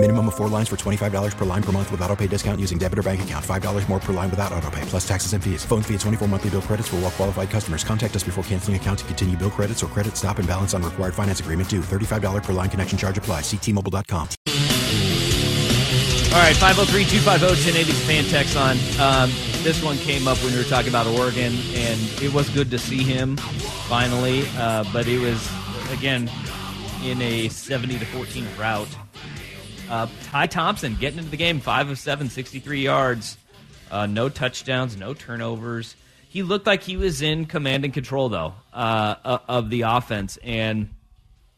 Minimum of four lines for $25 per line per month with auto pay discount using debit or bank account. $5 more per line without auto pay, plus taxes and fees. Phone fee at 24 monthly bill credits for all well qualified customers. Contact us before canceling account to continue bill credits or credit stop and balance on required finance agreement due. $35 per line connection charge apply. Ctmobile.com. All right, 503 250 1080 fan text on. Um, this one came up when we were talking about Oregon, and it was good to see him finally, uh, but it was, again, in a 70 to 14 rout. Uh, Ty Thompson getting into the game, 5 of 7, 63 yards, uh, no touchdowns, no turnovers. He looked like he was in command and control, though, uh, of the offense. And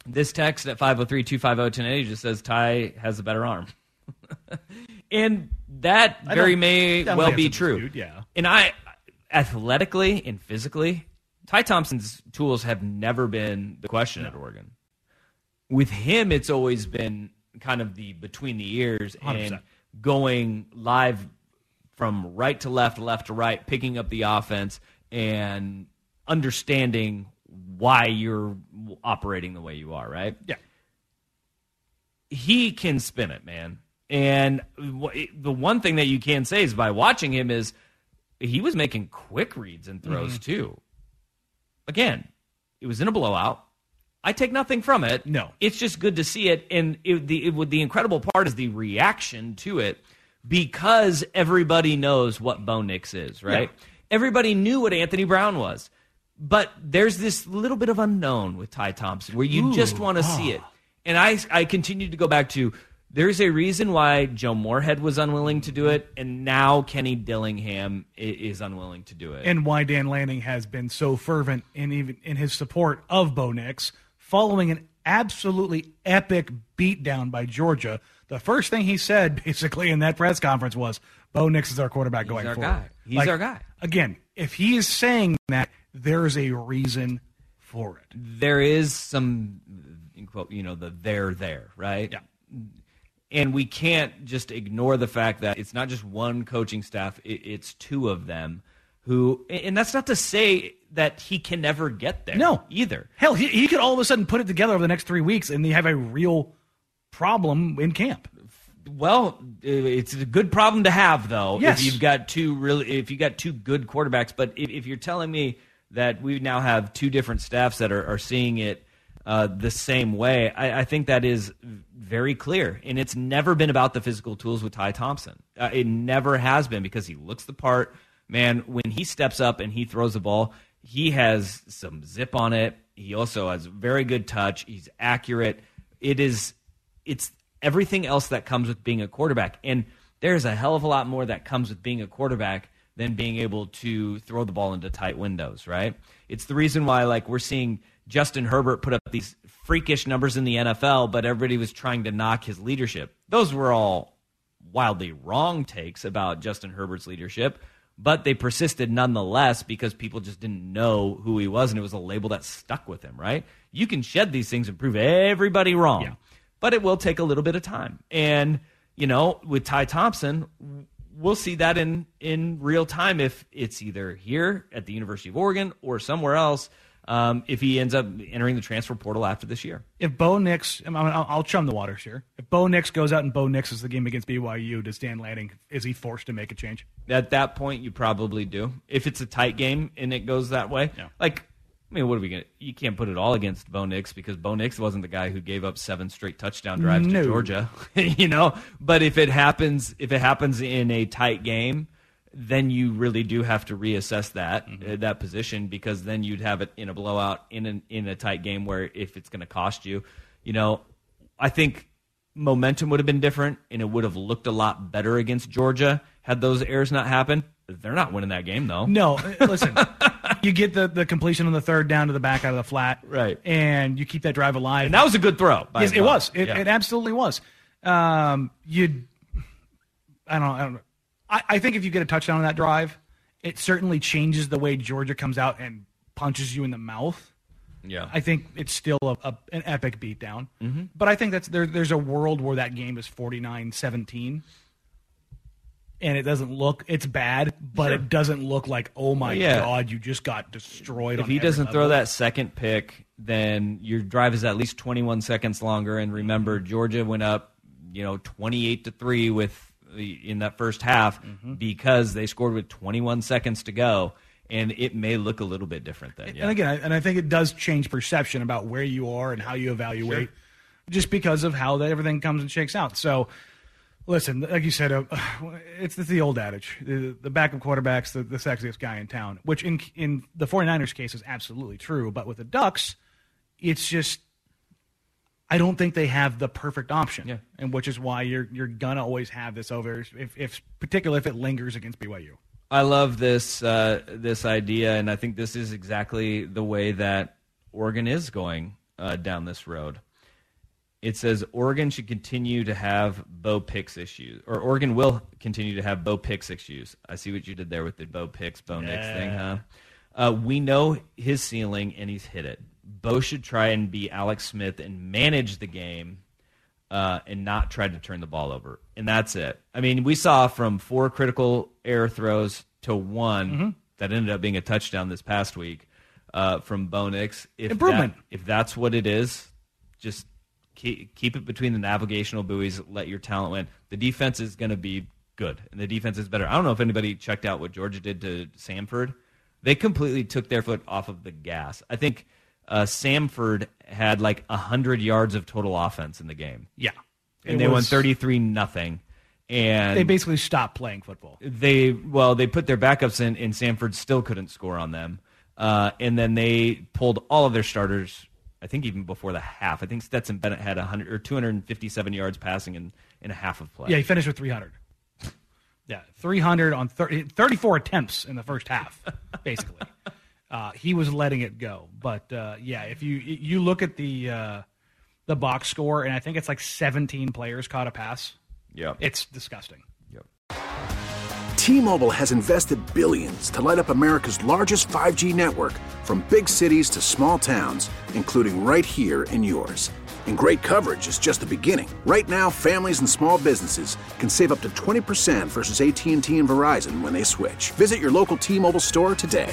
this text at 503 250 1080 just says Ty has a better arm. and that very may well be true. dispute, yeah. And I, athletically and physically, Ty Thompson's tools have never been the question at Oregon. With him, it's always been kind of the between the ears and 100%. going live from right to left, left to right, picking up the offense and understanding why you're operating the way you are, right? Yeah. he can spin it, man. And the one thing that you can say is by watching him is he was making quick reads and throws Mm-hmm. too. Again, it was in a blowout. I take nothing from it. No. it's just good to see it. And it, the it, the incredible part is the reaction to it because everybody knows what Bo Nix is, right? Everybody knew what Anthony Brown was. But there's this little bit of unknown with Ty Thompson where you just want to see ah. it. And I I continue to go back to there's a reason why Joe Moorhead was unwilling to do it, and now Kenny Dillingham is unwilling to do it. and why Dan Lanning has been so fervent in even in his support of Bo Nix, following an absolutely epic beatdown by Georgia. The first thing he said, basically, in that press conference was, "Bo Nix is our quarterback going our forward." guy. He's our guy. Again, if he is saying that, there is a reason for it. there is some in quote you know the there there right Yeah. and we can't just ignore the fact that it's not just one coaching staff it, it's two of them who and that's not to say that he can never get there No. either Hell, he, he could all of a sudden put it together over the next three weeks, and they have a real problem in camp. well it's a good problem to have though Yes. if you've got two really if you got two good quarterbacks but if, if you're telling me that we now have two different staffs that are, are seeing it uh, the same way I, I think that is very clear and it's never been about the physical tools with ty thompson uh, it never has been because he looks the part man when he steps up and he throws the ball he has some zip on it he also has very good touch he's accurate it is it's everything else that comes with being a quarterback. And there's a hell of a lot more that comes with being a quarterback than being able to throw the ball into tight windows, right? It's the reason why like we're seeing Justin Herbert put up these freakish numbers in the NFL, but everybody was trying to knock his leadership. Those were all wildly wrong takes about Justin Herbert's leadership, but they persisted nonetheless because people just didn't know who he was, and it was a label that stuck with him, right? You can shed these things and prove everybody wrong, but it will take a little bit of time. And, you know, with Ty Thompson, we'll see that in, in real time if it's either here at the University of Oregon or somewhere else. Um, if he ends up entering the transfer portal after this year, If Bo Nix, I mean, I'll, I'll chum the waters here. If Bo Nix goes out and Bo Nix is the game against BYU, does Dan Lanning is he forced to make a change? At that point, you probably do. If it's a tight game and it goes that way, Yeah. like, I mean, what are we going to? You can't put it all against Bo Nix because Bo Nix wasn't the guy who gave up seven straight touchdown drives No. to Georgia, you know. But if it happens, if it happens in a tight game, then you really do have to reassess that uh, that position because then you'd have it in a blowout in an, in a tight game where if it's going to cost you, you know, I think momentum would have been different and it would have looked a lot better against Georgia had those errors not happened. They're not winning that game though. No, uh, listen. you get the, the completion on the third down to the back out of the flat, Right. And you keep that drive alive. And that was a good throw. by yes, it was. It, Yeah. it absolutely was. Um, you, I don't, I don't know. I, I think if you get a touchdown on that drive, it certainly changes the way Georgia comes out and punches you in the mouth. Yeah. I think it's still a, a, an epic beatdown. Mm-hmm. But I think that's there, there's a world where that game is 49-17 and it doesn't look it's bad, but Sure. it doesn't look like oh my Yeah. god, you just got destroyed. if he doesn't throw that second pick, then your drive is at least 21 seconds longer. And remember, Georgia went up, you know, 28 to three with in that first half Mm-hmm. because they scored with 21 seconds to go, and it may look a little bit different then. Yeah. And again, I- and I think it does change perception about where you are and how you evaluate, just because of how that everything comes and shakes out. So, listen, like you said, uh, it's, it's the old adage: the, the backup quarterback's the, the sexiest guy in town, which in in the 49ers case is absolutely true. But with the Ducks, it's just I don't think they have the perfect option, Yeah. and which is why you're you're gonna always have this over, if, if particularly if it lingers against BYU. I love this uh, this idea, and I think this is exactly the way that Oregon is going uh, down this road. It says Oregon should continue to have Bo Picks issues, or Oregon will continue to have Bo Picks issues. I see what you did there with the Bo Picks, Bo Nix thing, huh? Uh, we know his ceiling, and he's hit it. Bo should try and be Alex Smith and manage the game uh, and not try to turn the ball over. And that's it. I mean, we saw from four critical error throws to one Mm-hmm. that ended up being a touchdown this past week uh, from Bo Nix. If Improvement. That, if that's what it is, just keep, keep it between the navigational buoys. Let your talent win. The defense is going to be good, and the defense is better. I don't know if anybody checked out what Georgia did to Samford. They completely took their foot off of the gas. I think uh, Samford had like hundred yards of total offense in the game Yeah, and It they won 33 nothing and They basically stopped playing football. they well they put their backups in and Samford still couldn't score on them uh, and then they pulled all of their starters I think even before the half I think Stetson Bennett had 100 or 257 yards passing in in a half of play Yeah, he finished with 300. Yeah, 300 on 30, 34 attempts in the first half, basically. uh, he was letting it go. But uh, yeah, if you you look at the uh, the box score, and I think it's like 17 players caught a pass. yeah It's disgusting. yep. T-Mobile has invested billions to light up America's largest 5G network from big cities to small towns, including right here in yours. And great coverage is just the beginning. Right now, families and small businesses can save up to 20% versus AT&T and Verizon when they switch. Visit your local T-Mobile store today.